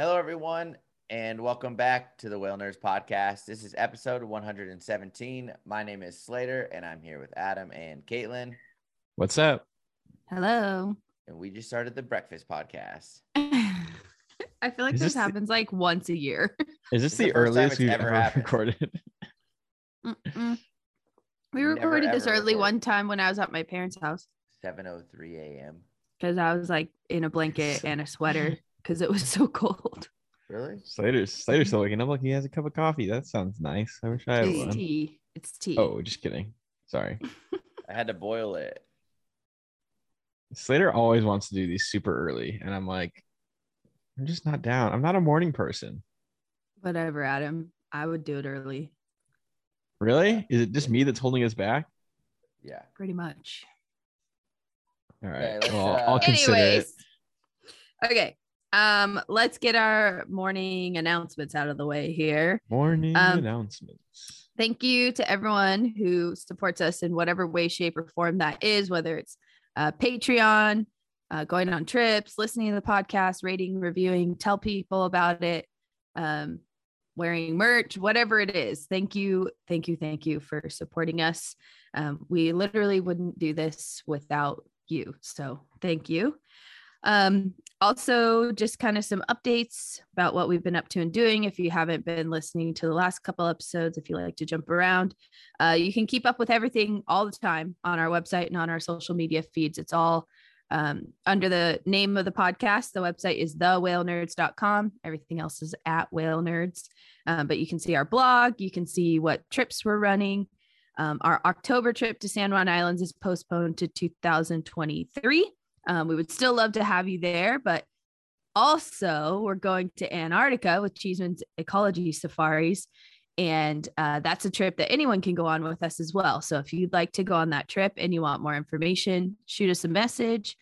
Hello, everyone, and welcome back to the Whale Nerds podcast. This is episode 117. My name is Slater, and I'm here with Adam and Caitlin, What's up? Hello. and we just started the breakfast podcast. I feel like Is this this the- happens like once a year. Is this This the the, earliest we've ever ever, recorded? Mm-mm. we Never, recorded this early record. one time when I was at my parents' house 7:03 a.m. because I was like in a blanket and a sweater because it was so cold. Really? Slater's Slater's still waking up like he has a cup of coffee. That sounds nice. I wish I had It's one. tea. It's tea. Oh, just kidding. Sorry. I had to boil it. Slater always wants to do these super early, and I'm like, I'm just not down. I'm not a morning person. Whatever, Adam. I would do it early, Really? Is it just me that's holding us back? Yeah. pretty much. All right. Okay, well, uh, I'll consider Anyways. it. Okay. Um, let's get our morning announcements out of the way here. Morning Um, announcements. thank you to everyone who supports us in whatever way, shape, or form that is, whether it's uh, Patreon, uh, going on trips, listening to the podcast, rating, reviewing, tell people about it, um, wearing merch, whatever it is. Thank you, thank you, thank you for supporting us. Um, we literally wouldn't do this without you. So thank you. Um, also, just kind of some updates about what we've been up to and doing. If you haven't been listening to the last couple episodes, if you like to jump around, uh, you can keep up with everything all the time on our website and on our social media feeds. It's all um, under the name of the podcast. The website is thewhalenerds.com. Everything else is at whale nerds. Um, but you can see our blog, you can see what trips we're running. Um, our October trip to San Juan Islands is postponed to 2023. Um, we would still love to have you there, but also we're going to Antarctica with Cheeseman's Ecology Safaris. And uh, that's a trip that anyone can go on with us as well. So if you'd like to go on that trip and you want more information, shoot us a message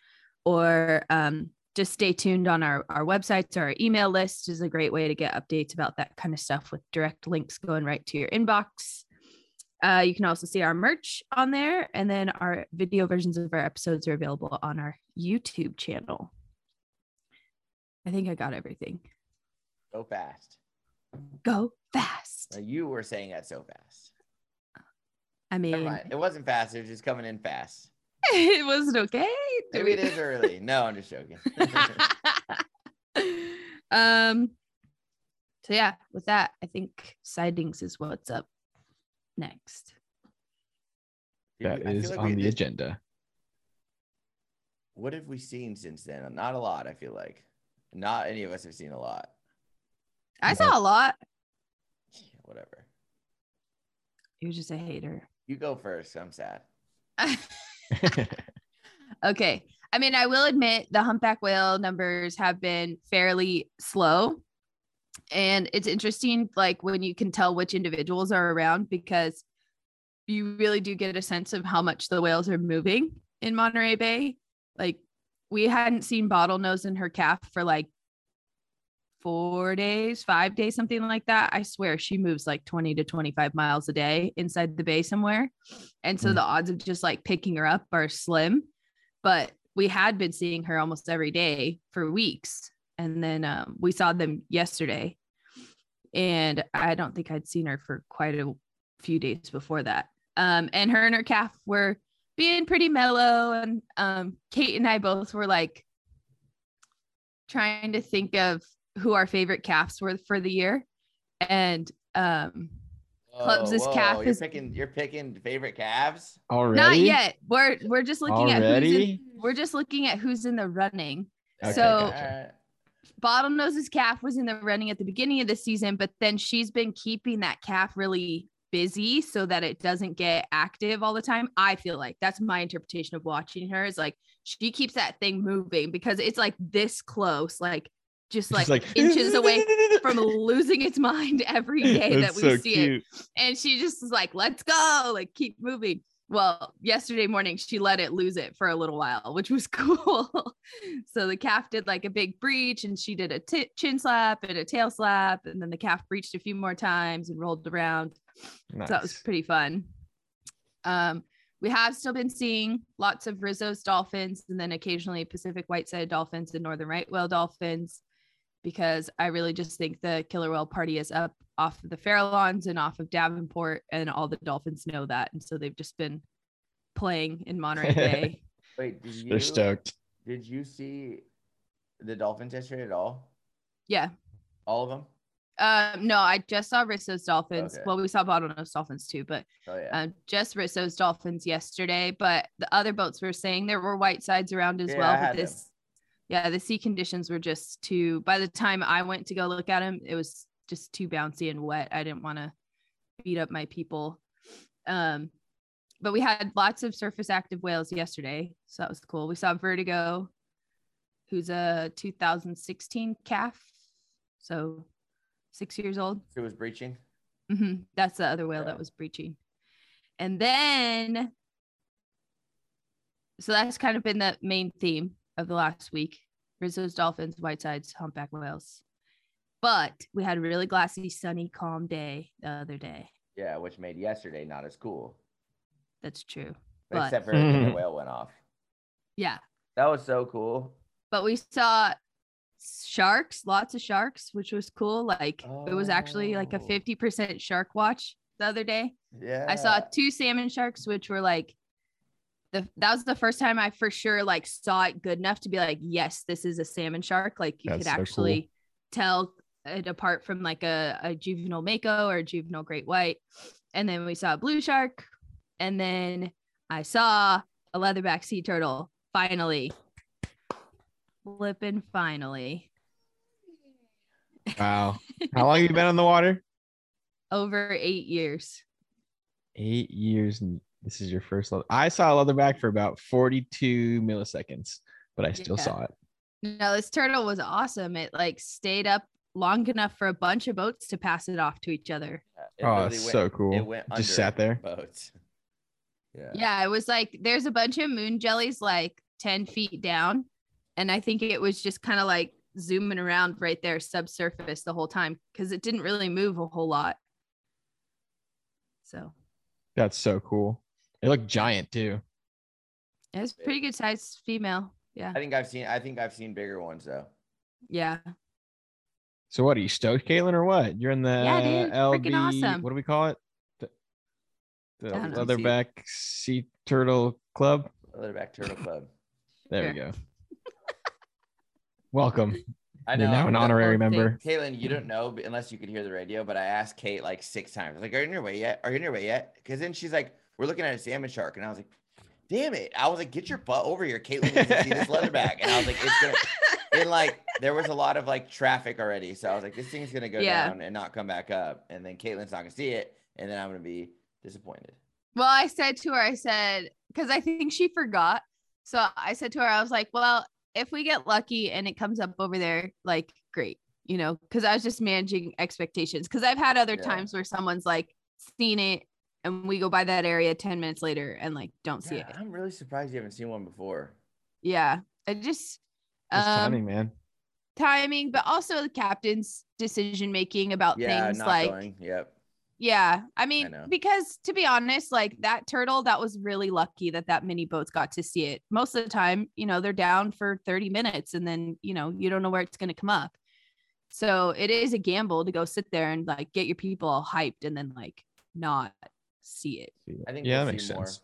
or um, just stay tuned on our, our websites or our email list is a great way to get updates about that kind of stuff with direct links going right to your inbox. Uh, you can also see our merch on there, and then our video versions of our episodes are available on our YouTube channel. I think I got everything. Go fast. Go fast. Now, you were saying that so fast. I mean. It wasn't fast. It was just coming in fast. it wasn't okay. Maybe it is early. No, I'm just joking. um. So yeah, with that, I think sightings is what's up next. That I is like on the did- agenda. What have we seen since then? Not a lot, I feel like. Not any of us have seen a lot. I Yeah. saw a lot. Whatever. You're just a hater. You go first. I'm sad. okay. I mean, I will admit the humpback whale numbers have been fairly slow. And it's interesting, like when you can tell which individuals are around, because you really do get a sense of how much the whales are moving in Monterey Bay. Like we hadn't seen bottlenose in her calf for like four days, five days, something like that. I swear she moves like 20 to 25 miles a day inside the bay somewhere. And so Mm. the odds of just like picking her up are slim. But we had been seeing her almost every day for weeks. And then um, we saw them yesterday. And I don't think I'd seen her for quite a few days before that. Um, and her and her calf were being pretty mellow. And um, Kate and I both were like trying to think of who our favorite calves were for the year. And um, Clubs is calf You're is- picking. You're picking favorite calves. Already? not yet. We're we're just looking at who's in, we're just looking at who's in the running. Okay, So- gotcha. Alright. Bottlenoses calf was in the running at the beginning of the season, but then she's been keeping that calf really busy so that it doesn't get active all the time. I feel like that's my interpretation of watching her is like she keeps that thing moving because it's like this close, like just like, She's inches away from losing its mind every day that we so see it. And she just is like, let's go, like keep moving. Well, yesterday morning, she let it lose it for a little while, which was cool. so the calf did like a big breach and she did a t- chin slap and a tail slap. And then the calf breached a few more times and rolled around. So that was pretty fun. Um, we have still been seeing lots of Risso's dolphins and then occasionally Pacific white-sided dolphins and northern right whale dolphins because I really just think the killer whale party is up off of the Farallons and off of Davenport, and all the Dolphins know that, and so they've just been playing in Monterey Bay. Wait, did you They're stoked. did you see the Dolphins yesterday at all? yeah. All of them? Um, no, I just saw Risso's Dolphins. Okay. Well, we saw Bottlenose Dolphins too, but Oh yeah. uh, just Risso's Dolphins yesterday. But the other boats were saying there were white sides around as Yeah, well. But them. this, yeah, the sea conditions were just too. By the time I went to go look at them, it was just too bouncy and wet. I didn't want to beat up my people. Um, but we had lots of surface active whales yesterday, so that was cool. We saw Vertigo, who's a 2016 calf, so six years old. it was breaching. hmm That's the other whale Yeah. that was breaching. And then, so that's kind of been the main theme of the last week Risso's dolphins, whitesides, humpback whales. But we had a really glassy, sunny, calm day the other day. Yeah, which made yesterday not as cool. That's true. But Except for when the whale went off. yeah, That was so cool. but we saw sharks, lots of sharks, which was cool. Like it was actually like a Oh. 50% shark watch the other day. Yeah. I saw two salmon sharks, which were like the that was the first time I for sure like saw it good enough to be like, yes, this is a salmon shark. Like you That's could so cool. actually tell it apart from like a, a juvenile mako or a juvenile great white. And then we saw a blue shark. And then I saw a leatherback sea turtle finally. Flipping finally. Wow. How long have you been on the water? Over eight years. Eight years. And this is your first. leather- I saw a leatherback for about 42 milliseconds, but I still Yeah. saw it. No, this turtle was awesome. It like stayed up long enough for a bunch of boats to pass it off to each other. It oh, literally it's went- so cool. It went under Just sat there. Boats. Yeah. Yeah, it was like there's a bunch of moon jellies like 10 feet down. And I think it was just kind of like zooming around right there subsurface the whole time because it didn't really move a whole lot. So That's so cool. It looked giant too. it was pretty good sized female. Yeah. I think I've seen. I think I've seen bigger ones though. Yeah. So what are you stoked, Caitlin, or what? You're in the Yeah, dude. LB. Freaking awesome. What do we call it? The, the I leatherback sea turtle club. Leatherback Turtle Club. There Sure. we go. Welcome. I You're know. now an honorary member. Caitlin, you don't know unless you could hear the radio, but I asked Kate like six times. Like, Are you on your way yet? Are you on your way yet? Because then she's like, We're looking at a salmon shark. And I was like, Damn it. I was like, Get your butt over here. Caitlin to see this leatherback. And I was like, It's gonna and like there was a lot of like traffic already. So I was like, This thing's gonna go Yeah. down and not come back up. And then Caitlin's not gonna see it. And then I'm gonna be disappointed. Well, I said to her, I said, because I think she forgot. So I said to her, I was like, well, if we get lucky and it comes up over there, like, great, you know, because I was just managing expectations. Because I've had other Yeah. times where someone's like seen it and we go by that area 10 minutes later and like don't see it. I'm really surprised you haven't seen one before. Yeah. I just, Just um, timing, man. timing, but also the captain's decision making about Yeah, things not like, going. Yep. Yeah, I mean, know. because to be honest, like that turtle, that was really lucky that that mini boats got to see it. Most of the time, you know, they're down for 30 minutes and then, you know, you don't know where it's going to come up. So it is a gamble to go sit there and like get your people all hyped and then like not see it. I think yeah, we'll that makes see more. sense.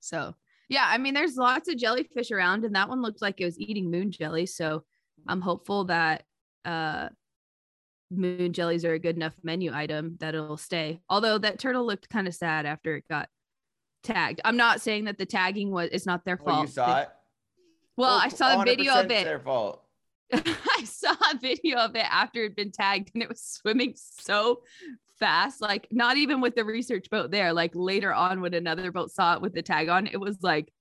So yeah, I mean, there's lots of jellyfish around and that one looked like it was eating moon jelly. So I'm hopeful that, uh, moon jellies are a good enough menu item that it'll stay. Although that turtle looked kind of sad after it got tagged. I'm not saying that the tagging was it's not their Oh, fault. you saw They- it? Well, oh, I Oh, saw the video of it. Their fault. I saw a video of it after it'd been tagged and it was swimming so fast. Like not even with the research boat there. Like later on when another boat saw it with the tag on, it was like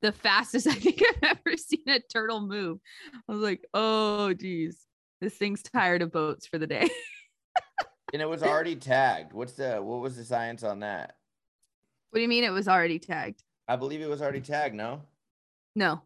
the fastest I think I've ever seen a turtle move. I was like, oh geez, this thing's tired of boats for the day. And it was already tagged. What's the what was the science on that? what do you mean it was already tagged? I believe it was already tagged, no? No,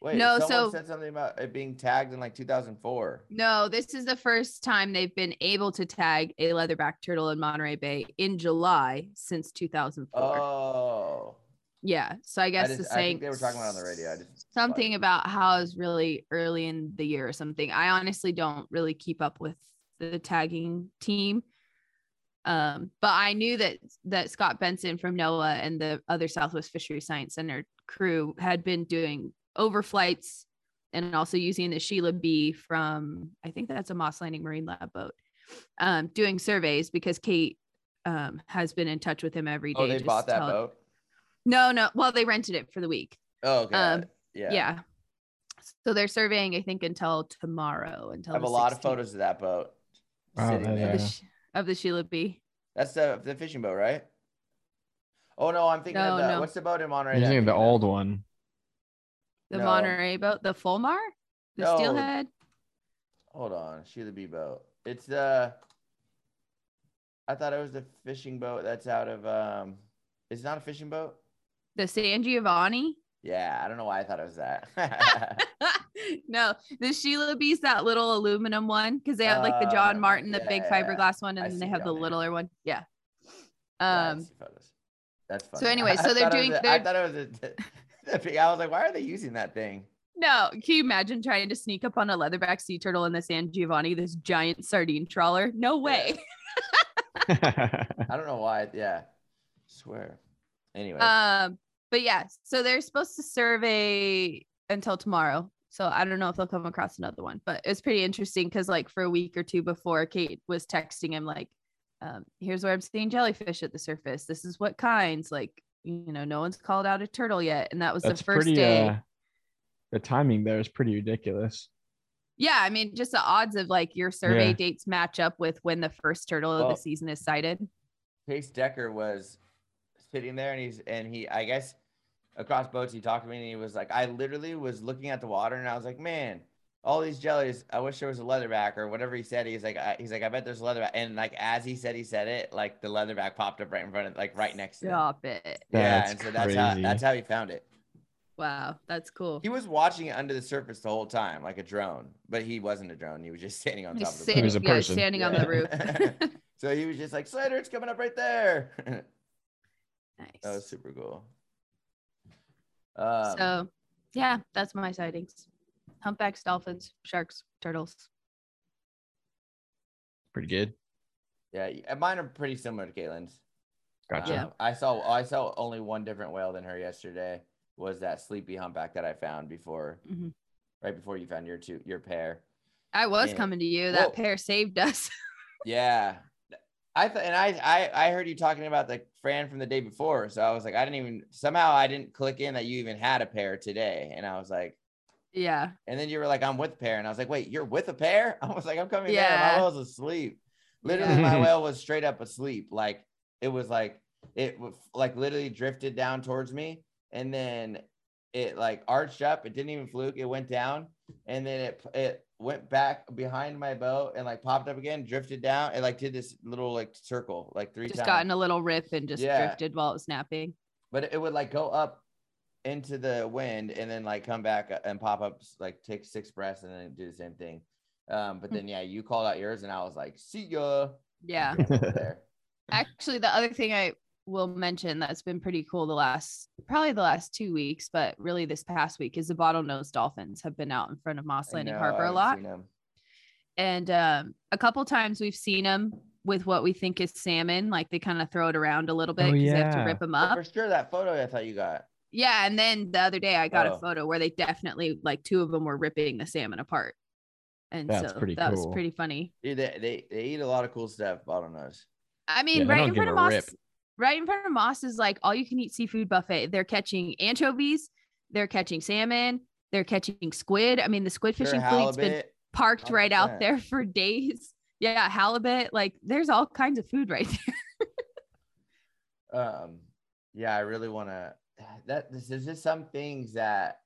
Wait, No, someone so- said something about it being tagged in like 2004. no, this is the first time they've been able to tag a leatherback turtle in Monterey Bay in July since 2004. Oh. Yeah. So I guess just- the I saying think they were talking about on the radio. I just something about how it's really early in the year or something. I honestly don't really keep up with the tagging team. Um, but I knew that that Scott Benson from NOAA and the other Southwest Fisheries Science Center crew had been doing overflights and also using the Sheila B from I think that's a Moss Landing Marine Lab boat, um, doing surveys because Kate um has been in touch with him every day. Oh, they bought that boat. No, no. Well, they rented it for the week. Oh, okay. Um, yeah. Yeah. So they're surveying, I think, until tomorrow. Until I have the a lot of photos of that boat Wow, sitting that, there. of the, uh, of the Sheila B. That's the the fishing boat, right? Oh no, I'm thinking No, of the no. what's the boat in Monterey? I'm that using the old one. The No. Monterey boat, the Fulmar, the No. Steelhead. Hold on, Sheila B boat. It's the. I thought it was the fishing boat that's out of um. It's not a fishing boat. The San Giovanni. Yeah, I don't know why I thought it was that. no, the Sheila B's that little aluminum one because they have like the John Martin, the yeah, big yeah, yeah. fiberglass one, I and then they have the there. littler one. Yeah. Um. That's funny. so anyway, so they're thought it was doing- a- I thought it was a, the I was like, why are they using that thing? No, can you imagine trying to sneak up on a leatherback sea turtle in the San Giovanni, this giant sardine trawler? No way. I don't know why. Yeah, swear. Anyway, Um, but yeah, so they're supposed to survey until tomorrow. So I don't know if they'll come across another one, but it's pretty interesting because like for a week or two before, Kate was texting him like, um, "Here's where I'm seeing jellyfish at the surface. This is what kinds. Like, you know, no one's called out a turtle yet, and that was That's the first pretty. day. Uh, the timing there is pretty ridiculous. yeah, I mean, just the odds of like your survey Yeah. dates match up with when the first turtle of the season is sighted. Pace Decker was sitting there, and he's and he, I guess, across boats, he talked to me, and he was like, I literally was looking at the water, and I was like, man, all these jellies. I wish there was a leatherback or whatever he said. He's like, I, he's like, I bet there's a leatherback, and like as he said, he said it, like the leatherback popped up right in front of, like right next to him. Stop it! Yeah, That's and so that's how that's how he found it. Wow, that's cool. He was watching it under the surface the whole time, like a drone, but he wasn't a drone. He was just standing on He's top of the sitting, He was a boat. yeah, person. standing on the roof. So he was just like, Slater, it's coming up right there. Nice. that was super cool. Um, so yeah, that's my sightings. Humpbacks, dolphins, sharks, turtles. Pretty good. yeah, mine are pretty similar to Caitlin's. Gotcha. Um, I saw I saw only one different whale than her yesterday. Was that sleepy humpback that I found before, Mhm. right before you found your two your pair? I was Yeah. coming to you. That Whoa. pair saved us. Yeah. I thought, and I, I, I heard you talking about the Fran from the day before. So I was like, I didn't even, somehow I didn't click in that you even had a pair today. And I was like, yeah. and then you were like, I'm with a pair. And I was like, wait, you're with a pair? I was like, I'm coming there. Yeah. My whale's asleep. Literally, Yeah. my whale was straight up asleep. Like it was like, it w- like literally drifted down towards me. And then it like arched up. It didn't even fluke. It went down. And then it, it went back behind my boat and like popped up again, drifted down. It like did this little like circle, like three Just times. got in a little rip and just Yeah. drifted while it was napping. but it would like go up into the wind and then like come back and pop up like take six breaths and then do the same thing um but Hmm. then yeah you called out yours and i was like see ya Yeah. Actually, the other thing I will mention that's been pretty cool the last probably the last two weeks, but really this past week is the bottlenose dolphins have been out in front of Moss Landing know, Harbor a lot. And um, a couple times we've seen them with what we think is salmon, like they kind of throw it around a little bit Oh, because they have to rip them up. for sure that photo i thought you got Yeah, and then the other day I got Oh. a photo where they definitely like two of them were ripping the salmon apart, and That's so pretty that was pretty funny. Dude, they, they they eat a lot of cool stuff bottlenose I mean, Yeah, right in front of Moss, rip. Right in front of Moss is like all you can eat seafood buffet. They're catching anchovies, they're catching salmon, they're catching squid. I mean, the squid fishing fleet's been parked right out there for days. Yeah, halibut. Like, there's all kinds of food right there. um yeah i really want to that this is just some things that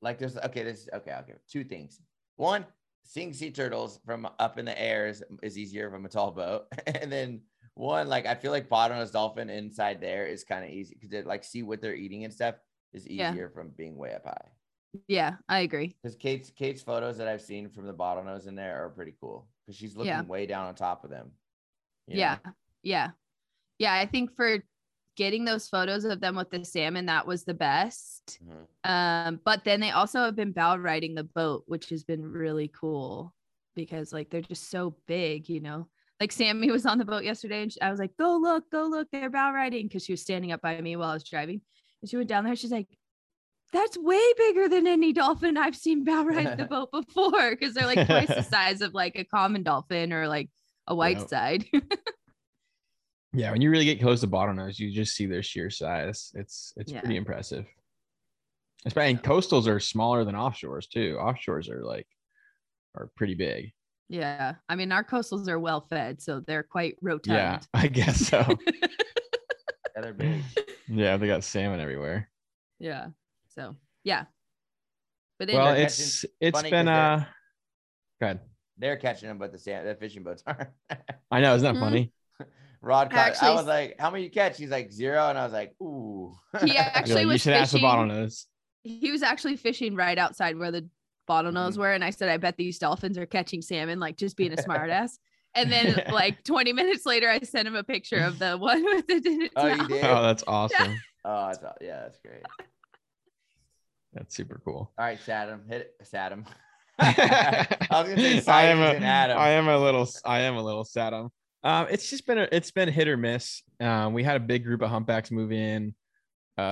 like there's okay this okay okay two things one seeing sea turtles from up in the air is, is easier from a tall boat and then one like i feel like bottlenose dolphin inside there is kind of easy because it like see what they're eating and stuff is Yeah. easier from being way up high Yeah, I agree. because kate's kate's photos that i've seen from the bottlenose in there are pretty cool because she's looking Yeah. way down on top of them you know? Yeah. Yeah. Yeah. I think for getting those photos of them with the salmon, that was the best. Mhm. Um, but then they also have been bow riding the boat, which has been really cool because like they're just so big, you know. Like Sammy was on the boat yesterday, and she- I was like, "Go look, go look, they're bow riding," because she was standing up by me while I was driving, and she went down there. She's like, "That's way bigger than any dolphin I've seen bow ride the boat before," because they're like twice the size of like a common dolphin or like a white Yep. side. Yeah, when you really get close to bottlenose, you just see their sheer size. It's it's Yeah. pretty impressive. Especially and coastals are smaller than offshores too. Offshores are like are pretty big. Yeah, I mean our coastals are well fed, so they're quite rotund. Yeah, I guess so. Yeah, they're big. yeah, they got salmon everywhere. Yeah. So yeah. But they Well, anyway, it's it's funny been 'cause uh they're- go ahead. They're catching them, but the sand, the fishing boats aren't. I know, isn't that Mhm. funny? Rod caught. I was like, "How many you catch?" He's like zero, and I was like, "Ooh." he You're actually like, you was should ask the fishing. bottlenose. He was actually fishing right outside where the bottlenose Mhm. were, and I said, "I bet these dolphins are catching salmon, like just being a smartass." And then, like 20 minutes later, I sent him a picture of the one with the in Oh, you did? Oh, that's awesome. oh, I thought, yeah, that's great. That's super cool. All right, Saddam, hit it, Saddam. I was gonna say I am a, Adam. I am a little I am a little sad. Um, it's just been a, it's been hit or miss. Um, we had a big group of humpbacks move in uh,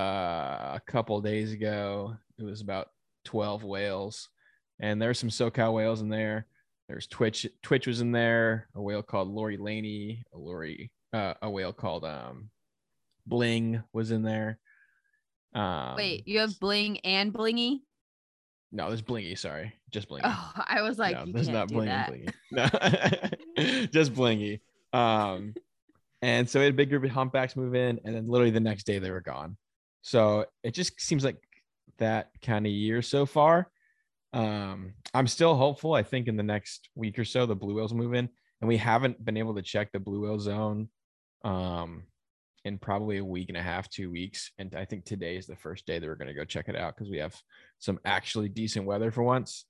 a couple days ago. It was about 12 whales, and there's some SoCal whales in there. There's Twitch. Twitch was in there. A whale called Lori Laney. A Lori. Uh, a whale called um, Bling was in there. Um, Wait, you have bling and blingy? no, there's Blingy. Sorry, just Blingy. Oh, I was like, no, you there's not do blingy blingy. No, just blingy. Um, and so we had a big group of humpbacks move in, and then literally the next day they were gone. So it just seems like that kind of year so far. Um, I'm still hopeful. I think in the next week or so the blue whales move in, and we haven't been able to check the blue whale zone um in probably a week and a half, two weeks. And I think today is the first day that we're gonna go check it out because we have some actually decent weather for once.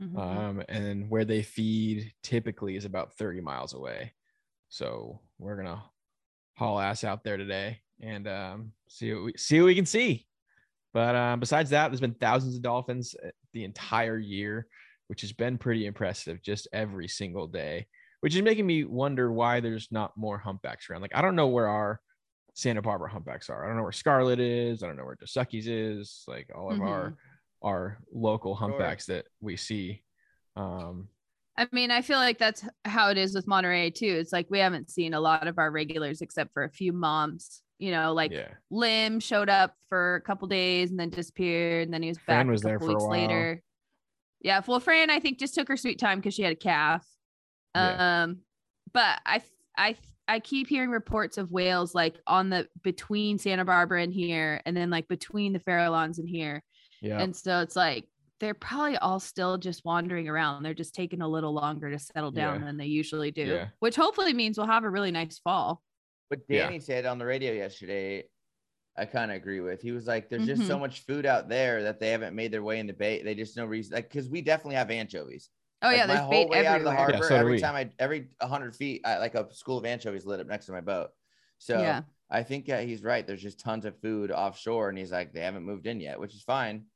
Mhm. Um, and where they feed typically is about 30 miles away. So we're gonna haul ass out there today and um, see what we see what we can see. But um, besides that, there's been thousands of dolphins uh, the entire year, which has been pretty impressive just every single day, which is making me wonder why there's not more humpbacks around. Like, I don't know where our Santa Barbara humpbacks are. I don't know where Scarlet is. I don't know where Dosukki's is. Like all of our our local humpbacks that we see. Um, I mean, I feel like that's how it is with Monterey too. It's like we haven't seen a lot of our regulars except for a few moms. You know, like yeah, Lim showed up for a couple days and then disappeared, and then he was Fran back was a there couple for a weeks while. later. Yeah, well, Fran, I think just took her sweet time because she had a calf. Yeah. Um, but I, I, I keep hearing reports of whales like on the between Santa Barbara and here, and then like between the Farallons and here, yeah, and so it's like they're probably all still just wandering around. They're just taking a little longer to settle down Yeah. than they usually do, Yeah. which hopefully means we'll have a really nice fall. What Yeah. Danny said on the radio yesterday, I kind of agree with. He was like, "There's just so Mhm. much food out there that they haven't made their way in the bay. They just no reason, like, because we definitely have anchovies. Oh Like, yeah, my there's whole bait way out of the harbor. Yeah, so every we. time I, every hundred feet, I, like a school of anchovies lit up next to my boat. So Yeah. I think yeah, he's right. There's just tons of food offshore, and he's like, they haven't moved in yet, which is fine.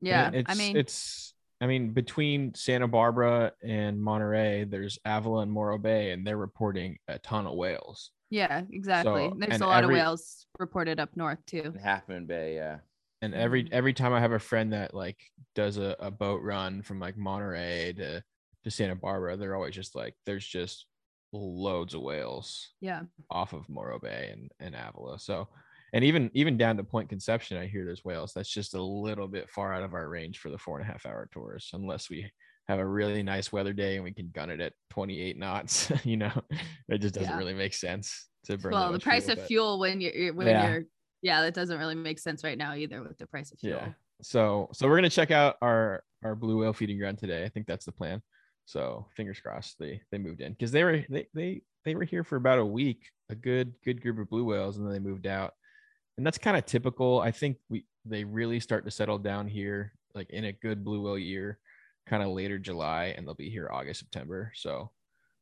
Yeah, And it's, I mean, it's I mean between Santa Barbara and Monterey, there's Avila and Morro Bay, and they're reporting a ton of whales. Yeah, exactly. So- there's a lot every- of whales reported up north too. In Half Moon Bay, yeah. And every every time I have a friend that like does a, a boat run from like Monterey to to Santa Barbara, they're always just like, there's just loads of whales Yeah, off of Morro Bay and, and Avila. So, and even even down to Point Conception, I hear there's whales. That's just a little bit far out of our range for the four and a half hour tours, unless we have a really nice weather day and we can gun it at 28 knots. you know, it just doesn't Yeah. really make sense to burn. well, the price fuel, of but- fuel when you're when Yeah. you're yeah, that doesn't really make sense right now either with the price of fuel. Yeah. So so we're gonna check out our our blue whale feeding ground today. I think that's the plan. So fingers crossed they they moved in because they were they they they were here for about a week, a good good group of blue whales, and then they moved out. And that's kind of typical. I think we they really start to settle down here like in a good blue whale year, kind of later July, and they'll be here August September. So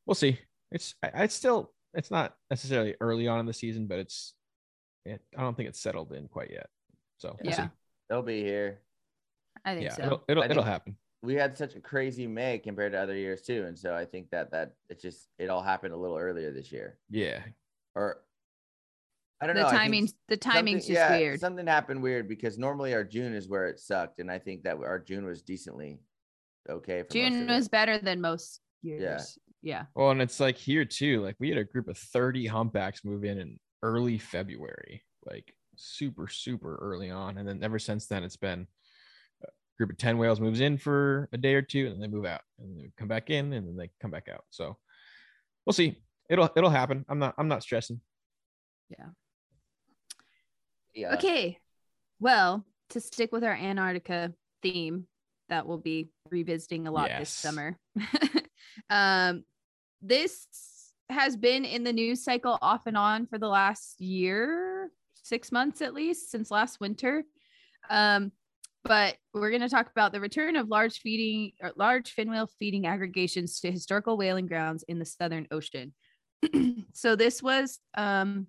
we'll see. It's I, it's still it's not necessarily early on in the season, but it's it, I don't think it's settled in quite yet. So we'll Yeah. see. They'll be here. I think yeah, so. it'll it'll, it'll think- happen. We had such a crazy May compared to other years too, and so I think that that it just it all happened a little earlier this year, Yeah, or I don't the know. I think timing, the timing's something- just yeah, weird. Something happened weird because normally our June is where it sucked, and I think that our June was decently okay. For June was better than most years. Yeah. Well, and it's like here too. Like we had a group of 30 humpbacks move in in early February, like super, super early on. And then ever since then, it's been a group of 10 whales moves in for a day or two and then they move out and they come back in and then they come back out. So we'll see. It'll it'll happen. I'm not I'm not stressing. Yeah. Yeah. Okay. Well, to stick with our Antarctica theme that we'll be revisiting a lot this summer. um, this has been in the news cycle off and on for the last year, six months at least, since last winter. Um, but we're going to talk about the return of large feeding or large fin whale feeding aggregations to historical whaling grounds in the Southern Ocean. so this was um,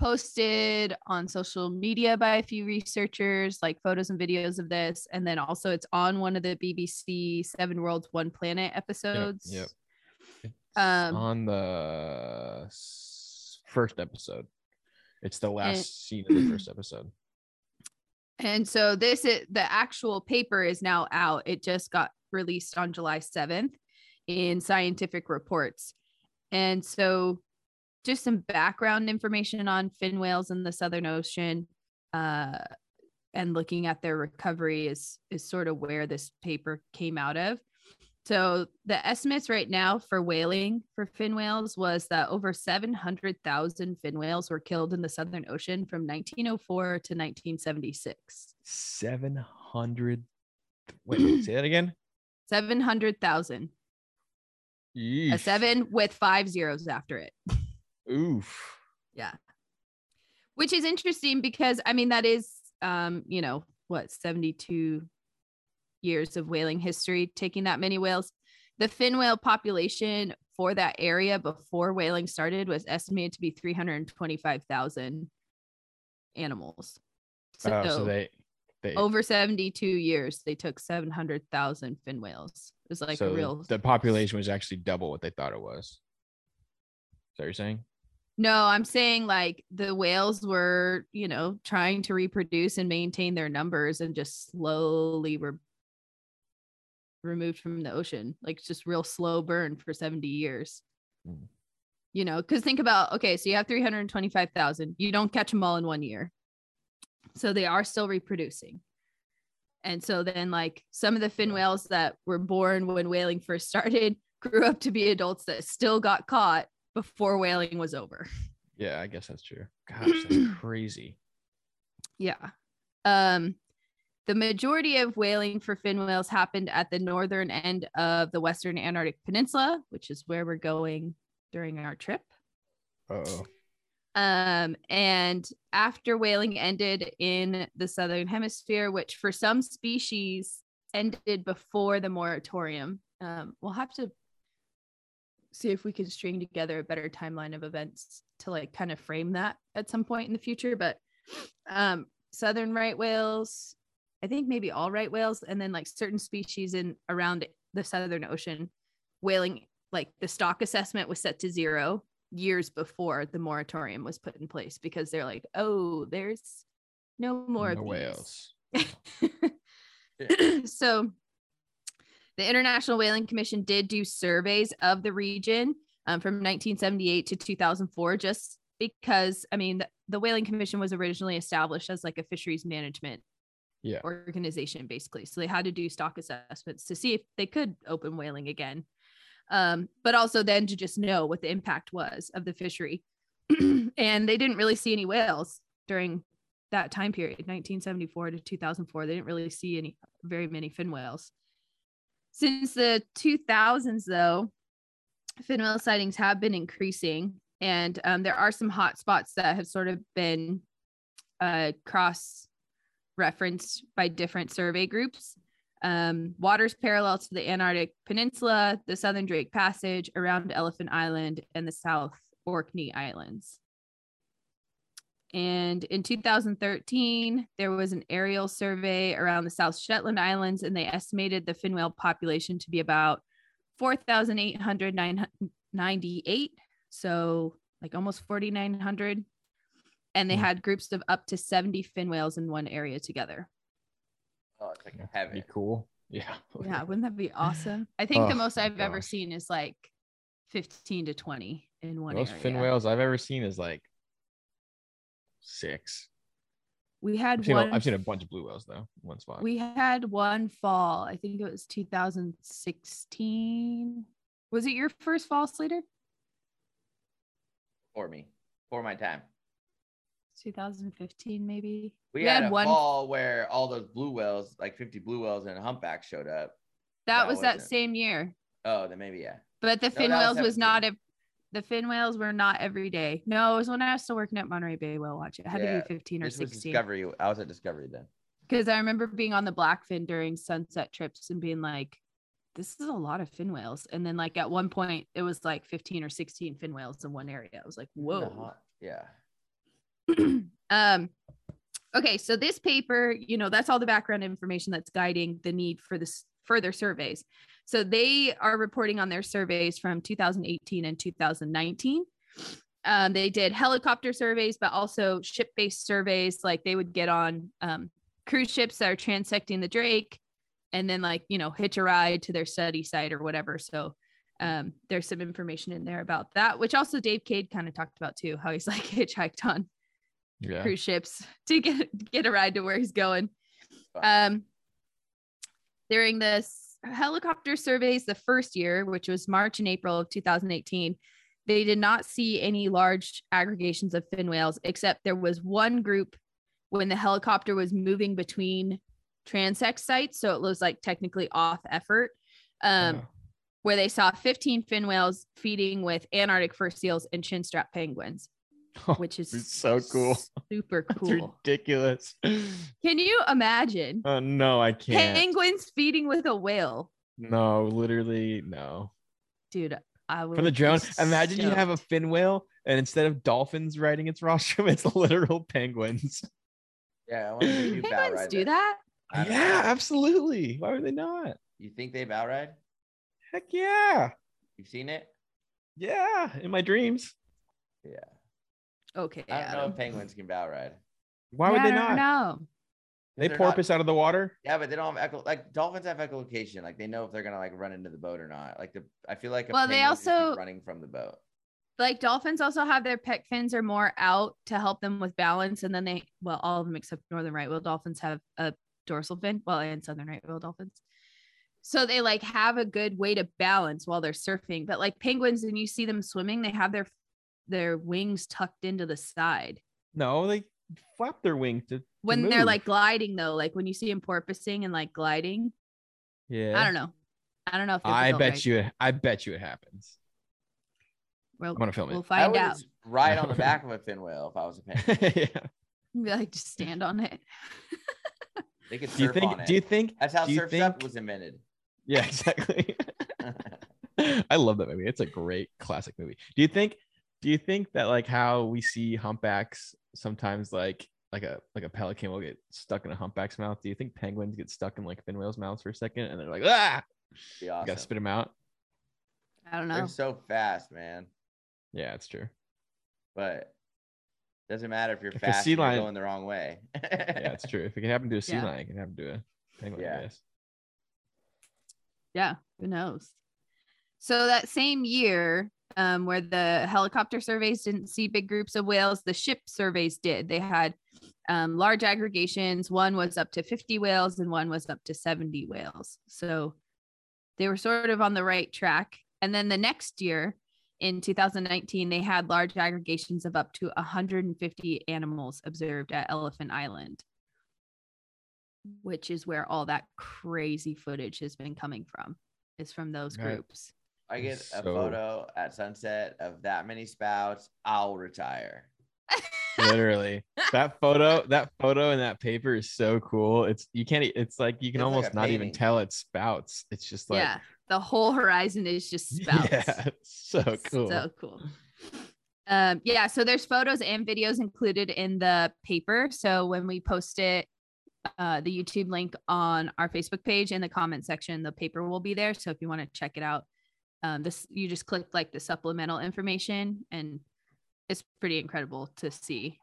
posted on social media by a few researchers, like photos and videos of this. And then also it's on one of the BBC Seven Worlds, One Planet episodes. yep. It's Um, on the first episode. It's the last scene of the first episode. And so this is the actual paper is now out. It just got released on July 7th in scientific reports. And so just some background information on fin whales in the Southern Ocean uh, and looking at their recovery is is sort of where this paper came out of. So the estimates right now for whaling for fin whales was that over 700,000 fin whales were killed in the Southern Ocean from 1904 to 1976. 700 Wait, say that again? 700,000. A seven with five zeros after it. Oof. Yeah. Which is interesting because I mean that is um, you know, what, 72 years of whaling history taking that many whales. The fin whale population for that area before whaling started was estimated to be 325,000 animals. So, oh, so they they over 72 years they took 700,000 fin whales. It was like so a real the population was actually double what they thought it was. Is that what you're saying? No, I'm saying like the whales were, you know, trying to reproduce and maintain their numbers and just slowly were removed from the ocean. Like just real slow burn for 70 years. Mm. You know, because think about okay, so you have 325,000. You don't catch them all in one year. So they are still reproducing. And so then, like some of the fin whales that were born when whaling first started grew up to be adults that still got caught before whaling was over. Yeah, I guess that's true. Gosh, that's crazy. Yeah. Um, the majority of whaling for fin whales happened at the northern end of the Western Antarctic Peninsula, which is where we're going during our trip. Oh, Um, and after whaling ended in the southern hemisphere, which for some species ended before the moratorium, um, we'll have to see if we can string together a better timeline of events to like kind of frame that at some point in the future. But um, southern right whales, I think maybe all right whales, and then like certain species in around the southern ocean, whaling like the stock assessment was set to zero years before the moratorium was put in place because they're like, oh, there's no more no whales. so the International Whaling Commission did do surveys of the region um, from 1978 to 2004, just because, I mean, the, the Whaling Commission was originally established as like a fisheries management Yeah. organization, basically. So they had to do stock assessments to see if they could open whaling again. Um, but also then to just know what the impact was of the fishery. and they didn't really see any whales during that time period, 1974 to 2004. They didn't really see any very many fin whales. Since the 2000s, though, whale sightings have been increasing, and um, there are some hot spots that have sort of been uh, cross referenced by different survey groups. Um, waters parallel to the Antarctic Peninsula, the Southern Drake Passage, around Elephant Island, and the South Orkney Islands. And in 2013, there was an aerial survey around the South Shetland Islands, and they estimated the fin whale population to be about 4,898. So, like almost 4,900. And they Hmm. had groups of up to 70 fin whales in one area together. Oh, it's like That'd heaven. be cool. Yeah. Yeah, wouldn't that be awesome? I think the Oh, most I've ever seen is like 15 to 20 in one Most area. fin whales I've ever seen is like six. We had I've seen, one. a, I've seen a bunch of blue whales though. in One spot. We had one fall. I think it was 2016. Was it your first fall, Slater? For me, for my time. 2015, maybe. We, had, a fall where all those blue whales, like 50 blue whales and a humpback showed up. That that was that wasn't- same year. Oh, then maybe yeah. But the No, fin that was whales was not a, the fin whales were not every day. No, it was when I was still working at Monterey Bay Whale Watch. It had to be 15 or This was 16. Discovery. I was at Discovery then. Because I remember being on the Blackfin during sunset trips and being like, this is a lot of fin whales. And then like at one point it was like 15 or 16 fin whales in one area. I was like, whoa. Yeah. um okay so this paper you know that's all the background information that's guiding the need for this further surveys so they are reporting on their surveys from 2018 and 2019 um, they did helicopter surveys but also ship-based surveys like they would get on um, cruise ships that are transecting the drake and then like you know hitch a ride to their study site or whatever so um, there's some information in there about that which also dave cade kind of talked about too how he's like hitchhiked on yeah. cruise ships to get get a ride to where he's going. Um, during this helicopter surveys, the first year, which was March and April of 2018, they did not see any large aggregations of fin whales, except there was one group when the helicopter was moving between transect sites, so it was like technically off effort. Um, Yeah. where they saw 15 fin whales feeding with Antarctic fur seals and chinstrap penguins, which is so cool. super It's cool. ridiculous. Can you imagine Oh no, I can't. penguins feeding with a whale? No, literally no. Dude, I would From the drone, be imagine you have a fin whale, and instead of dolphins riding its rostrum, it's literal penguins. yeah. I want to see you bow penguins ride do that. I Yeah, know. absolutely. Why would they not? You think they bow ride? Heck yeah, You've seen it? yeah. In my dreams. Yeah. Okay, I don't know if penguins can bow ride. Why would they I don't not? know. They porpoise not- out of the water. Yeah, but they don't have echo. Like dolphins have echolocation. Like they know if they're gonna like run into the boat or not. Like the I feel like a Well, they penguin would just be also- running from the boat. Like dolphins also have their pec fins are more out to help them with balance, and then they well, all of them except northern right whale dolphins have a dorsal fin. Well, and southern right whale dolphins. So they like have a good way to balance while they're surfing. But like penguins, and you see them swimming, they have their their wings tucked into the side. No, they flap their wings to, to when they're like gliding though like when you see them porpoising and like gliding Yeah. i don't know i don't know if I bet right. you. I bet you it happens. we'll, I'm gonna film we'll it. Find out just ride on the back of a fin whale if I was a penguin. yeah. Be like just stand on it They could surf Do you think? on it. Do you think? That's how do you surf's think? up was invented. Yeah, exactly. I love that movie. It's a great classic movie. Do you think? Do you think that like how we see humpbacks sometimes like like a like a pelican will get stuck in a humpback's mouth? Do you think penguins get stuck in like fin whales' mouths for a second and they're like ah, Be awesome. gotta spit them out? i don't know They're so fast, man. Yeah, it's true. But doesn't matter if you're If fast. sea and you're lion- going the wrong way. Yeah, it's true. If it can happen to a sea Yeah. lion, it can happen to a penguin. Yeah. I yeah who knows so that same year um, where the helicopter surveys didn't see big groups of whales the ship surveys did. They had um, large aggregations. One was up to 50 whales and one was up to 70 whales. So they were sort of on the right track. And then the next year in 2019 they had large aggregations of up to 150 animals observed at elephant island which is where all that crazy footage has been coming from is from those Right. groups I get a photo at sunset of that many spouts. I'll retire. Literally, that photo, that photo, and that paper is so cool. It's you can't. It's like you can It's almost a not even tell it's spouts. It's just like yeah the whole horizon is just spouts Yeah, so cool. so cool Um, yeah, so there's photos and videos included in the paper. So when we post it, uh, the YouTube link on our Facebook page in the comment section, the paper will be there. So if you want to check it out, um, this you just click like the supplemental information, and it's pretty incredible to see.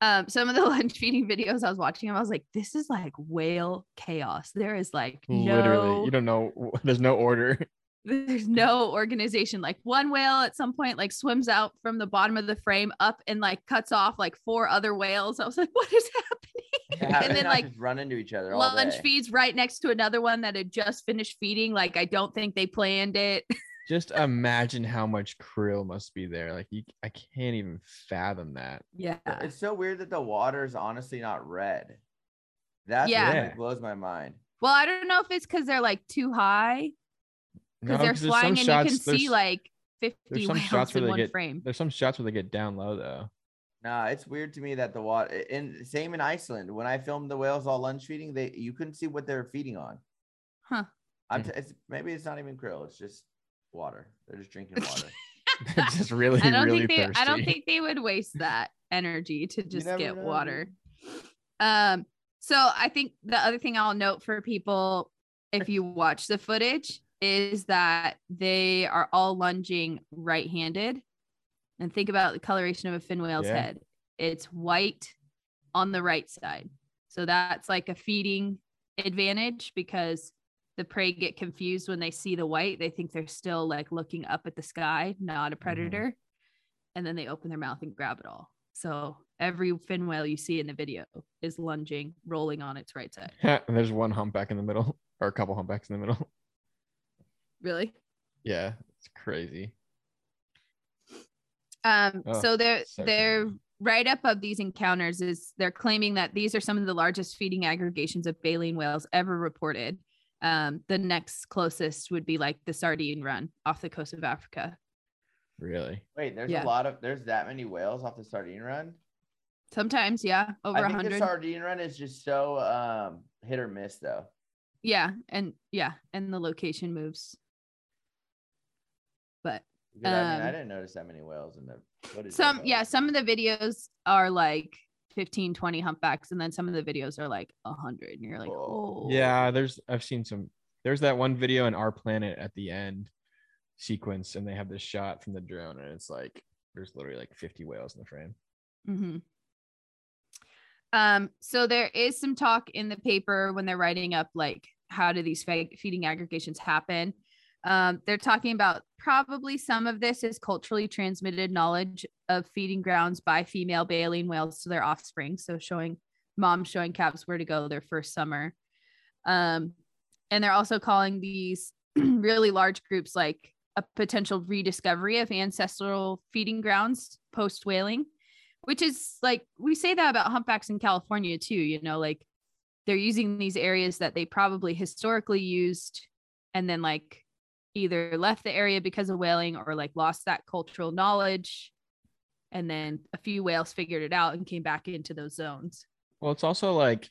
Um, some of the lunge feeding videos I was watching, I was like, this is like whale chaos. There is like Literally, no you don't know. There's no order. there's no organization like one whale at some point like swims out from the bottom of the frame up and like cuts off like four other whales i was like what is happening Yeah, and then like run into each other all lunch day. feeds right next to another one that had just finished feeding like i don't think they planned it Just imagine how much krill must be there. Like you, I can't even fathom that. yeah It's so weird that the water is honestly not red. That's Yeah. what blows my mind. well i don't know if it's because they're like too high because No, they're 'cause there's flying and you can see like 50 there's some whales shots where in they one get- frame There's some shots where they get down low though. Nah, it's weird to me that the water and same in Iceland. When I filmed the whales all lunge feeding, they you couldn't see what they're feeding on. Huh. I'm Hmm. t- it's maybe it's not even krill. It's just water. They're just drinking water. They're just really, I don't really think they thirsty. I don't think they would waste that energy to just get know, water. Um so I think the other thing I'll note for people if you watch the footage is that they are all lunging right-handed. And think about the coloration of a fin whale's Yeah. head. It's white on the right side. So that's like a feeding advantage because the prey get confused when they see the white. They think they're still like looking up at the sky, not a mm-hmm. predator. And then they open their mouth and grab it all. So every fin whale you see in the video is lunging, rolling on its right side. And there's one humpback in the middle, or a couple humpbacks in the middle. Really? Yeah, it's crazy. Um, Oh, so their so their crazy. write up of these encounters is they're claiming that these are some of the largest feeding aggregations of baleen whales ever reported. Um, the next closest would be like the sardine run off the coast of Africa. Really? Wait, there's Yeah. a lot of there's that many whales off the sardine run. Sometimes, yeah, over a think the hundred. sardine run is just so um hit or miss though. Yeah, and yeah, and the location moves. But Because, I mean, I Um, didn't notice that many whales in the footage. I some yeah some of the videos are like 15 20 humpbacks and then some of the videos are like 100 and you're like oh Yeah, there's I've seen some. There's that one video in our planet at the end sequence, and they have this shot from the drone, and it's like there's literally like 50 whales in the frame. hmm um so there is some talk in the paper when they're writing up like how do these fe- feeding aggregations happen um they're talking about probably some of this is culturally transmitted knowledge of feeding grounds by female baleen whales to their offspring. So showing moms showing calves where to go their first summer. Um and they're also calling these really large groups like a potential rediscovery of ancestral feeding grounds post whaling which is like we say that about humpbacks in California too, you know, like they're using these areas that they probably historically used and then like either left the area because of whaling or like lost that cultural knowledge and then a few whales figured it out and came back into those zones. Well, it's also like,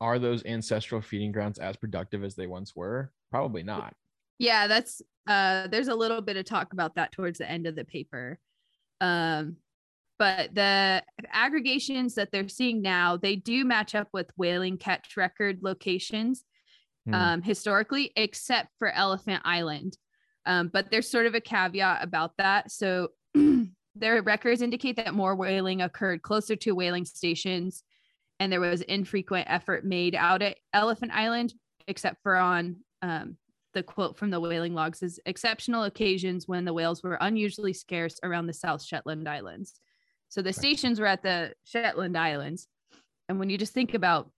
are those ancestral feeding grounds as productive as they once were? Probably not. Yeah, that's uh there's a little bit of talk about that towards the end of the paper. Um but the aggregations that they're seeing now, they do match up with whaling catch record locations Hmm. um, historically, except for Elephant Island. Um, but there's sort of a caveat about that. So their records indicate that more whaling occurred closer to whaling stations, and there was infrequent effort made out at Elephant Island, except for on um, the quote from the whaling logs is exceptional occasions when the whales were unusually scarce around the South Shetland Islands. So the stations were at the Shetland Islands. And when you just think about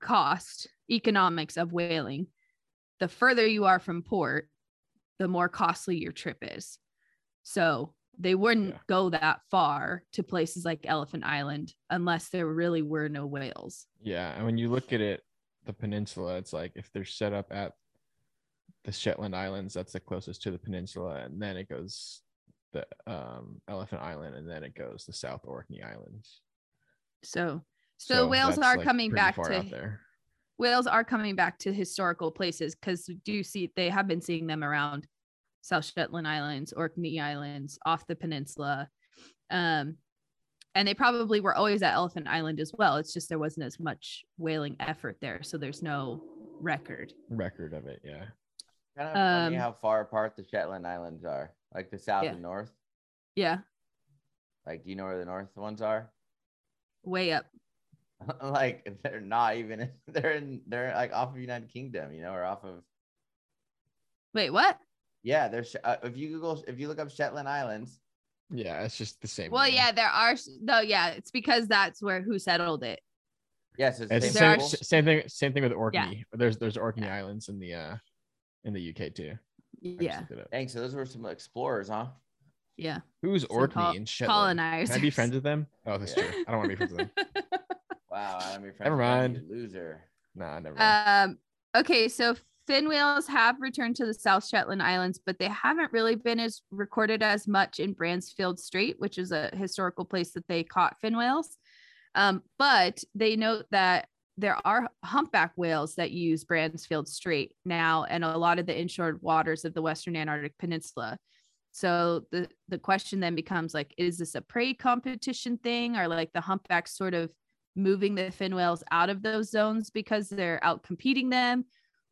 cost economics of whaling, the further you are from port, the more costly your trip is. So they wouldn't Yeah. go that far to places like Elephant Island unless there really were no whales. Yeah, and when you look at it, the peninsula, it's like if they're set up at the Shetland Islands, that's the closest to the peninsula, and then it goes the um, Elephant Island, and then it goes the South Orkney Islands. So so, whales are like, coming back to there. Whales are coming back to historical places because we do see they have been seeing them around South Shetland Islands, Orkney Islands, off the peninsula. Um, and they probably were always at Elephant Island as well. It's just there wasn't as much whaling effort there. So there's no record. Record of it, yeah. Kind of funny Um, how far apart the Shetland Islands are, like the south Yeah. and north. Yeah, Like, do you know where the north ones are? way up. like, they're not even. They're in. They're like off of United Kingdom, you know, or off of. Wait, what? Yeah, there's. Uh, if you Google, if you look up Shetland Islands, Yeah, it's just the same. Well, name. yeah, there are. s- No, yeah, it's because that's where who settled it. yes, it's the It's same same, same thing. Same thing with Orkney. Yeah. There's there's Orkney Yeah. Islands in the uh in the UK too. I Yeah, looked it up. Dang, so those were some explorers, huh? yeah. Who's Some Orkney col- and Shetland? colonizers. Can I be friends with them? Oh, that's Yeah. true. I don't want to be friends with them. Wow, I'm your friend. Never mind. loser. Nah, never. mind. Um. Okay, so fin whales have returned to the South Shetland Islands, but they haven't really been as recorded as much in Bransfield Strait, which is a historical place that they caught fin whales. Um, but they note that there are humpback whales that use Bransfield Strait now, and a lot of the inshore waters of the Western Antarctic Peninsula. So the the question then becomes like, is this a prey competition thing, or like the humpbacks sort of moving the fin whales out of those zones because they're out competing them,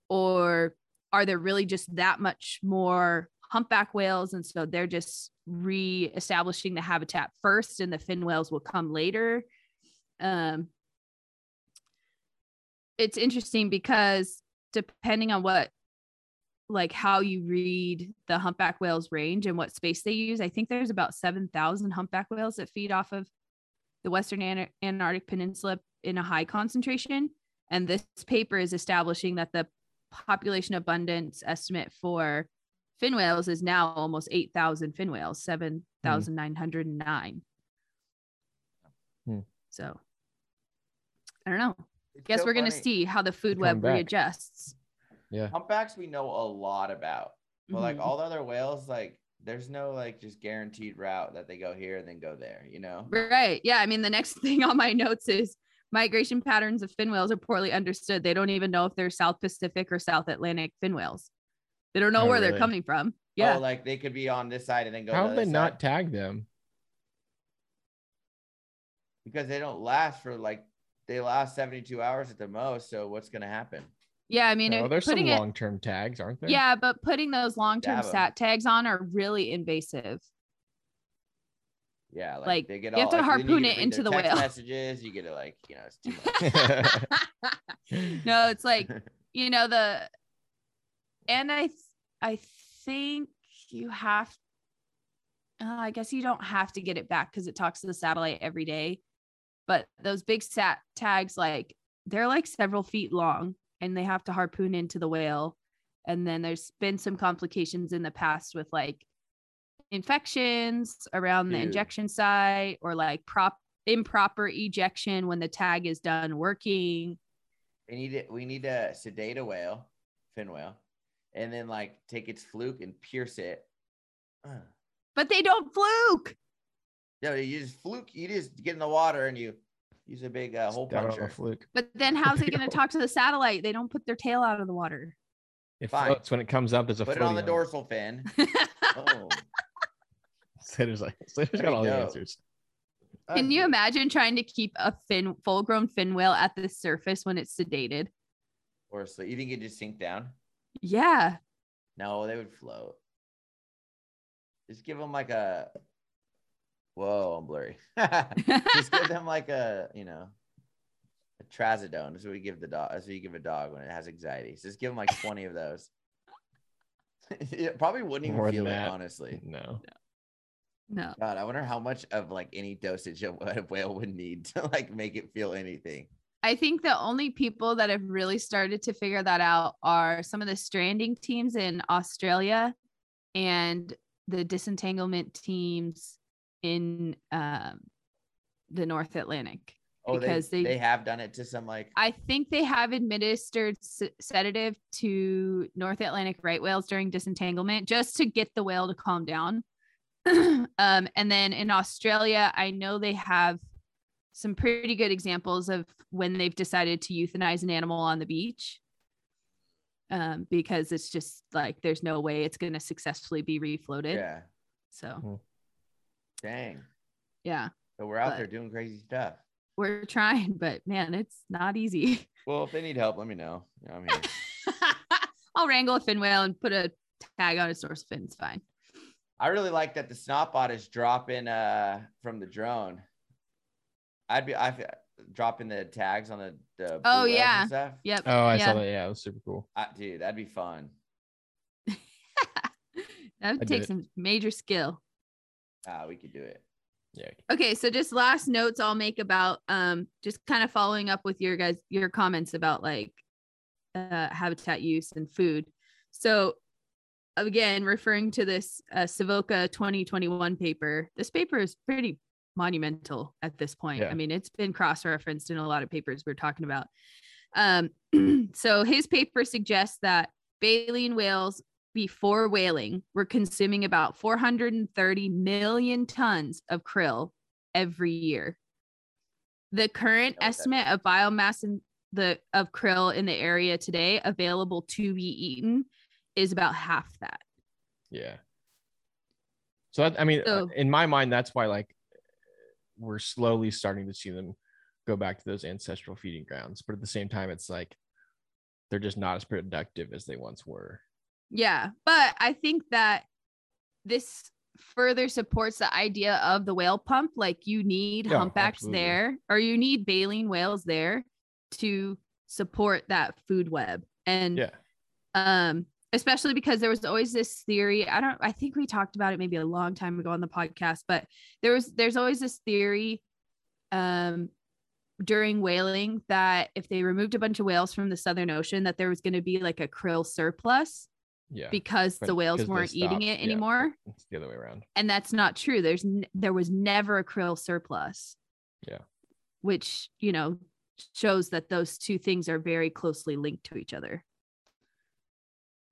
or are there really just that much more humpback whales, and so they're just re-establishing the habitat first, and the fin whales will come later? Um, it's interesting because depending on what like how you read the humpback whales range and what space they use i think there's about 7000 humpback whales that feed off of the western Ana- antarctic peninsula in a high concentration and this paper is establishing that the population abundance estimate for fin whales is now almost 8000 fin whales 7909 Hmm. so i don't know It's guess so we're gonna see how the food web coming back. readjusts yeah. Humpbacks we know a lot about, but like Mhm. all the other whales, like there's no like just guaranteed route that they go here and then go there. You know? Right. Yeah. I mean, the next thing on my notes is migration patterns of fin whales are poorly understood. They don't even know if they're South Pacific or South Atlantic fin whales. They don't know Oh, where they're coming from. Oh, yeah. Oh, like they could be on this side and then go. How to have the they other not tag them? because they don't last for like they last 72 hours at the most. So what's gonna happen? Yeah. I mean, No, there's some putting long-term tags, aren't there? yeah, but putting those long term sat tags on are really invasive. Yeah, like, Like, they get you have all, to like, harpoon it into the whale. Messages, you get to like, you know, it's too much. no, it's like, you know, the, and I, I think you have, uh, I guess you don't have to get it back because it talks to the satellite every day. But those big sat tags, like they're like several feet long and they have to harpoon into the whale. And then there's been some complications in the past with like infections around the Dude. injection site or like prop improper ejection when the tag is done working. we need it. We need to sedate a whale, fin whale, and then like take its fluke and pierce it. But they don't fluke. No, you just fluke. You just get in the water and you use a big uh, hole Stab a puncher. fluke. But then how's it going to talk to the satellite? They don't put their tail out of the water. It Fine. floats when it comes up. There's a Put it on floaty the dorsal fin. Oh, Slater's like Slater's There got you all the answers. Can you imagine trying to keep a fin full grown fin whale at the surface when it's sedated? Or so you think it just sink down? Yeah. No, they would float. Just give them like a. Whoa, I'm blurry. just give them like a, you know, a trazodone. That's what we give the dog. That's what you give a dog when it has anxiety. So just give them like 20 of those. it probably wouldn't even More feel it, that. honestly. No. No. God, I wonder how much of like any dosage of what a whale would need to like make it feel anything. I think the only people that have really started to figure that out are some of the stranding teams in Australia and the disentanglement teams in um, the North Atlantic. Oh, Because they, they- they have done it to some like I think they have administered sedative to North Atlantic right whales during disentanglement just to get the whale to calm down. um, and then in Australia, I know they have some pretty good examples of when they've decided to euthanize an animal on the beach. um, because it's just like there's no way it's going to successfully be refloated. Yeah. So Dang. yeah, So we're out But- there doing crazy stuff. we're trying, but man, it's not easy. Well, if they need help, let me know. You know, I'm here. I'll wrangle a fin whale and put a tag on its dorsal fin. It's fine. I really like that the snotbot is dropping uh from the drone. I'd be I dropping the tags on the, the Oh, whales and yeah. stuff. Yep. Oh, I yeah. saw that. Yeah, it was super cool. I, dude, that'd be fun. that did takes it. some major skill. Ah, we could do it. Yeah. Okay, so just last notes I'll make about um just kind of following up with your guys your comments about like uh habitat use and food. So again, referring to this uh Savoca 2021 paper, this paper is pretty monumental at this point. Yeah. I mean, it's been cross-referenced in a lot of papers we're talking about. Um so his paper suggests that baleen whales before whaling were consuming about 430 million tons of krill every year. The current that estimate of biomass in the of krill in the area today available to be eaten is about half that. Yeah. So that, I mean, uh, So- in my mind, that's why like we're slowly starting to see them go back to those ancestral feeding grounds. But at the same time, it's like they're just not as productive as they once were. Yeah, but I think that this further supports the idea of the whale pump. Like you need Yeah, humpbacks absolutely. there, or you need baleen whales there to support that food web. And Yeah. um, especially because there was always this theory. I don't. I think we talked about it maybe a long time ago on the podcast, but there was there's always this theory, um, during whaling that if they removed a bunch of whales from the Southern Ocean, that there was going to be like a krill surplus Yeah. because But the whales weren't eating stopped, it yeah. anymore It's the other way around. and that's not true there's n- there was never a krill surplus Yeah. which you know shows that those two things are very closely linked to each other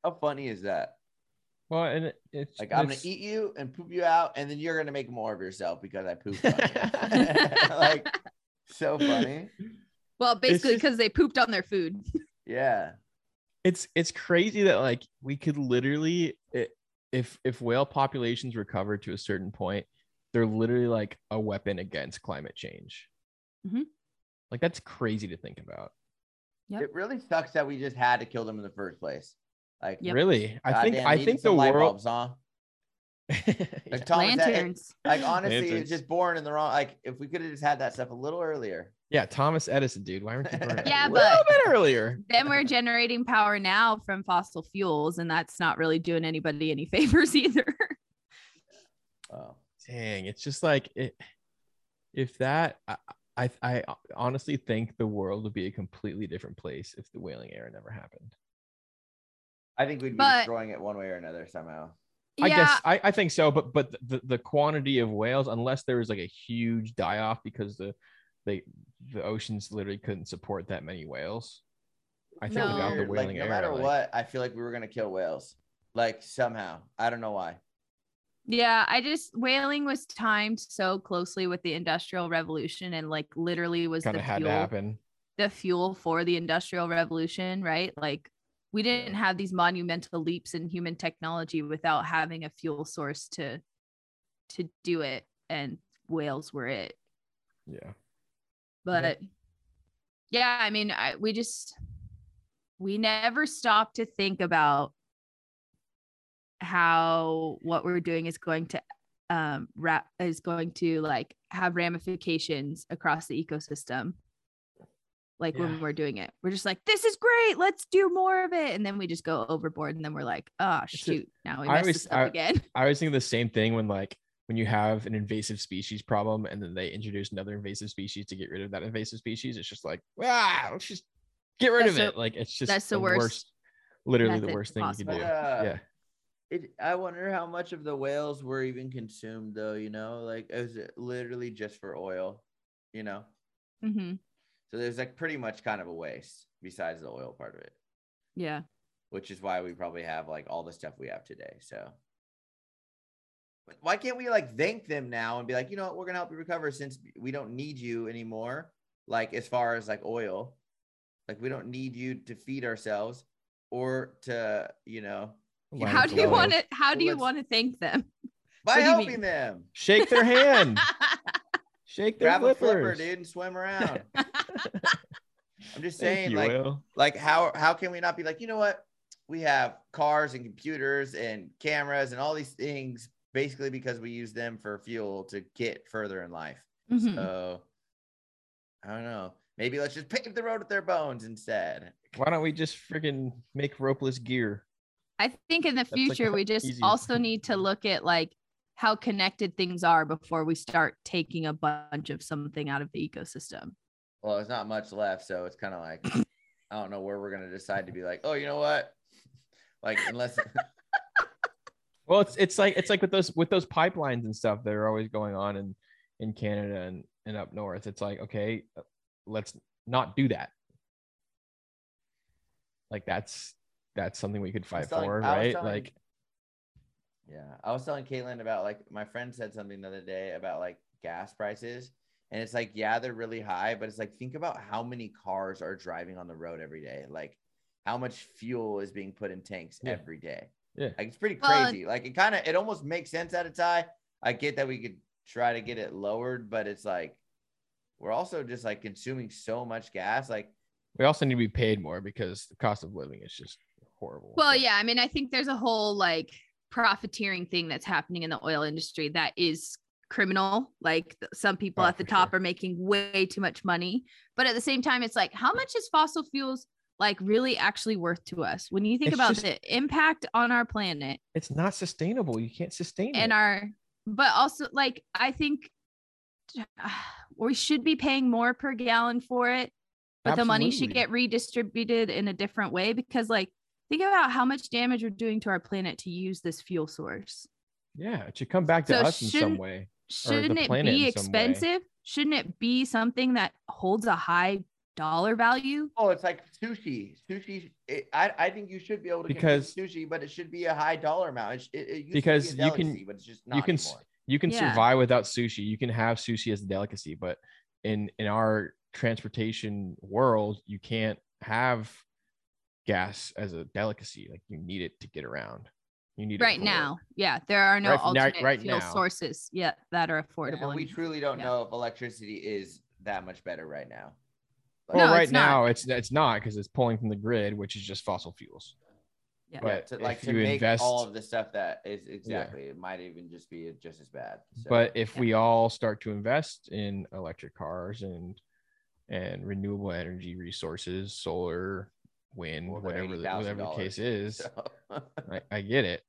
How funny is that? Well, and it, it's Like I'm gonna eat you and poop you out, and then you're gonna make more of yourself because I pooped. On you. like so funny. well basically just- because they pooped on their food Yeah. It's it's crazy that like we could literally if if whale populations recover to a certain point they're literally like a weapon against climate change Mhm. like that's crazy to think about Yep. It really sucks that we just had to kill them in the first place. Like, Yep. really i think goddamn, i think the light world bulbs, huh? Yeah. Like Thomas, that- lanterns like honestly, Lanterns. it's just born in the wrong. Like, if we could have just had that stuff a little earlier. Yeah thomas edison dude. Why weren't you born Yeah, a little bit earlier? then we're generating power now from fossil fuels and that's not really doing anybody any favors either. Oh, dang. It's just like it if that I, I i honestly think the world would be a completely different place if the whaling era never happened. I think we'd be But- destroying it one way or another somehow. I guess I, I think so, but but the, the quantity of whales, unless there was like a huge die off because the they the oceans literally couldn't support that many whales. I think No. without the Weird, like, whaling no era, matter like- what, I feel like we were gonna kill whales. Like somehow, I don't know why. Yeah, I just whaling was timed so closely with the industrial revolution and like literally was kind the of had fuel, to happen. the fuel for the industrial revolution, right? Like we didn't have these monumental leaps in human technology without having a fuel source to to do it and whales were it. Yeah, But yeah, I mean, I, we just we never stop to think about how what we're doing is going to um wrap is going to like have ramifications across the ecosystem like Yeah. when we're doing it. We're just like this is great let's do more of it. And then we just go overboard and then we're like oh shoot now we I messed always- this up I- again. I always think the same thing when like when you have an invasive species problem and then they introduce another invasive species to get rid of that invasive species. It's just like ah, let's just get rid That's of the- it. Like it's just that's the worst literally the worst thing you can do. Yeah. Yeah. It, I wonder how much of the whales were even consumed, though. You know, like is it literally just for oil? You know, hmm so there's like pretty much kind of a waste besides the oil part of it, yeah which is why we probably have like all the stuff we have today. So, But why can't we like thank them now and be like, you know what, we're gonna help you recover since we don't need you anymore. Like as far as like oil, like we don't need you to feed ourselves or to you know how do you want to how do you want to thank them? by helping them. Shake their hand. Shake their Grab a flipper, dude, and swim around. I'm just saying, you, like, Will. like how how can we not be like, you know what? We have cars and computers and cameras and all these things basically because we use them for fuel to get further in life. Mhm. So I don't know. Maybe let's just pave the road with their bones instead. Why don't we just freaking make ropeless gear? I think in the like future the we just easiest. also need to look at like how connected things are before we start taking a bunch of something out of the ecosystem. Well, there's not much left, so it's kind of like I don't know where we're gonna decide to be like, oh, you know what? Like unless Well, it's it's like it's like with those with those pipelines and stuff that are always going on in in Canada and and up north. It's like okay, let's not do that. Like that's that's something we could fight telling- for, right? telling- Like Yeah, I was telling Caitlin about like my friend said something the other day about like gas prices, and it's like yeah, they're really high, but it's like think about how many cars are driving on the road every day, like how much fuel is being put in tanks Yeah. every day. Yeah. like it's pretty Well, crazy. like it kind of it almost makes sense at a time. I get that we could try to get it lowered, but it's like we're also just like consuming so much gas, like. we also need to be paid more because the cost of living is just horrible. Well, yeah, I mean, I think there's a whole like profiteering thing that's happening in the oil industry that is criminal. Like some people Oh, at the top sure. are making way too much money, but at the same time, it's like, how much is fossil fuels like really actually worth to us? When you think It's about just- the impact on our planet it's not sustainable. You can't sustain it. and it. our, but also like, I think we should be paying more per gallon for it but the money should get redistributed in a different way because like think about how much damage we're doing to our planet to use this fuel source yeah, it should come back to So us in some way. shouldn't it be way. expensive shouldn't it be something that holds a high dollar value Oh, it's like sushi. Sushi. It, I I think you should be able to Because- consume sushi, but it should be a high dollar amount. It, it, it used Because to be a you can- but it's just not you can anymore. you can Yeah. survive without sushi you can have sushi as a delicacy but in in our transportation world you can't have gas as a delicacy like you need it to get around you need right for now work. yeah there are no Right- right- alternate right fuel now. sources yet that are And affordable we truly don't yeah. know if electricity is that much better right now. Like, well No, right it's not. now it's it's not because it's pulling from the grid which is just fossil fuels Yeah. yeah, but to, like if to you make invest all of the stuff that is exactly, it might even just be just as bad. So, but if Yeah. we all start to invest in electric cars and and renewable energy resources solar wind Well, whatever the, whatever the case is so- I, I get it,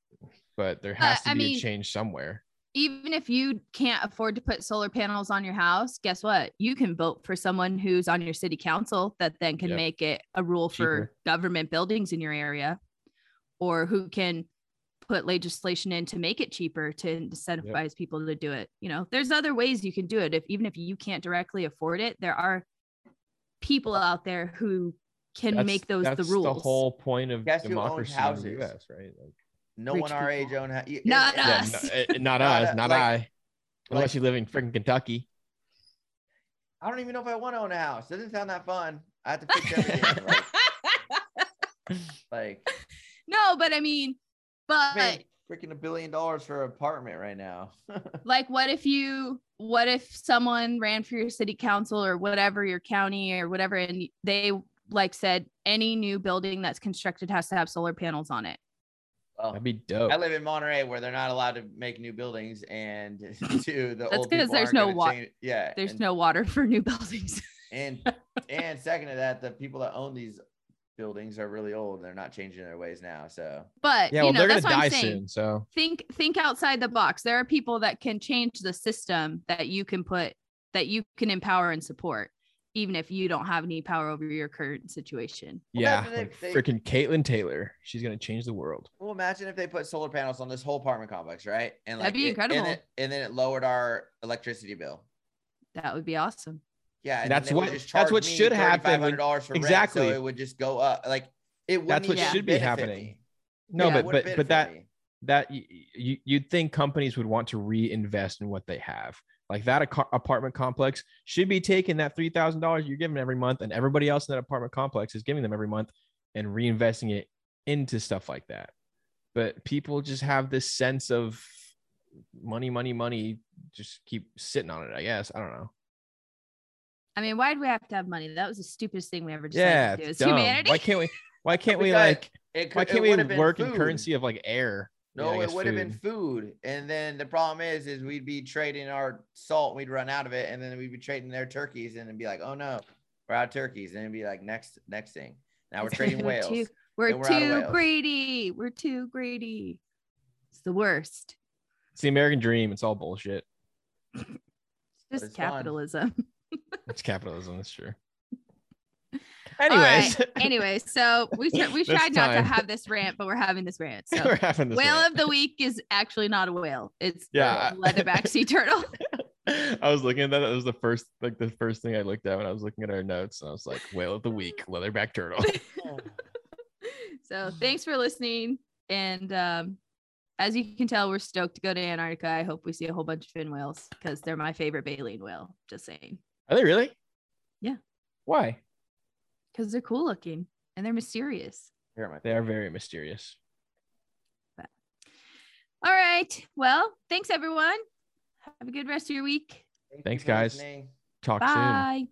but there has to I be mean- a change somewhere. Even if you can't afford to put solar panels on your house, guess what? You can vote for someone who's on your city council that then can Yep. make it a rule for government buildings in your area or who can put legislation in to make it cheaper to incentivize people to do it. You know, there's other ways you can do it. If even if you can't directly afford it, there are people out there who can That's- make those the that's rules. the whole point of Guess who owns democracy in houses? the U.S. Right? Like, no Rich one our age own. Ha- y- Not and- yeah, us. no- eh, not Not us, not like- I. Unless like- you live in freaking Kentucky. I don't even know if I want to own a house. Doesn't sound that fun. I have to fix everything. like, like no, but I mean, but I mean, freaking a billion dollars for an apartment right now. like what if you what if someone ran for your city council or whatever your county or whatever and they like said any new building that's constructed has to have solar panels on it well, That'd be dope. I live in Monterey where they're not allowed to make new buildings, and to the That's old 'cause people there's no gonna change- Yeah, there's and, no water for new buildings and and second to that, the people that own these buildings are really old. They're not changing their ways now. So but yeah, you well, know they're gonna what die soon. So think think outside the box there are people that can change the system that you can put that you can empower and support even if you don't have any power over your current situation Well, yeah, like they- freaking Caitlin Taylor. She's gonna change the world. Well, imagine if they put solar panels on this whole apartment complex, right? And That'd be it- incredible. And, it, and then it lowered our electricity bill. that would be awesome Yeah, and That's then they would what- that's what should happen when- $3,500 rent, Exactly. so it would just go up. Like it would. That's what even should be benefit happening. me. No, Yeah, but but but that me. That you, you you'd think companies would want to reinvest in what they have. Like that aca- apartment complex should be taking that three thousand dollars you're giving every month, and everybody else in that apartment complex is giving them every month, and reinvesting it into stuff like that. But people just have this sense of money, money, money, just keep sitting on it, I guess. I don't know. I mean, why do we have to have money? That was the stupidest thing we ever decided Yeah, to do. it's It's dumb. humanity. Why can't we why can't we like It why can't we would've been work in food. currency of like air? Yeah, No, it would have been food. food. And then the problem is, is we'd be trading our salt, we'd run out of it, and then we'd be trading their turkeys, and it'd be like, oh no, we're out of turkeys, and it'd be like next next thing. Now we're trading we're whales. Too, we're we're too whales. greedy. We're too greedy. It's the worst. It's the American dream. It's all bullshit. It's just it's capitalism. It's capitalism. That's true. Anyways, right. Anyway, so we we tried not to have this rant, but we're having this rant. So we're having this. whale rant. of the week is actually not a whale. It's Yeah, leatherback sea turtle. I was looking at that. That was the first, like the first thing I looked at when I was looking at our notes, and I was like, "Whale of the week, leatherback turtle." so thanks for listening. And um, as you can tell, we're stoked to go to Antarctica. I hope we see a whole bunch of fin whales because they're my favorite baleen whale. Just saying. Are they really? Yeah. Why? Because they're cool looking and they're mysterious. Here are my They are very mysterious. All right. Well, thanks everyone. Have a good rest of your week. Thank Thanks, for guys. listening. Talk soon. Bye.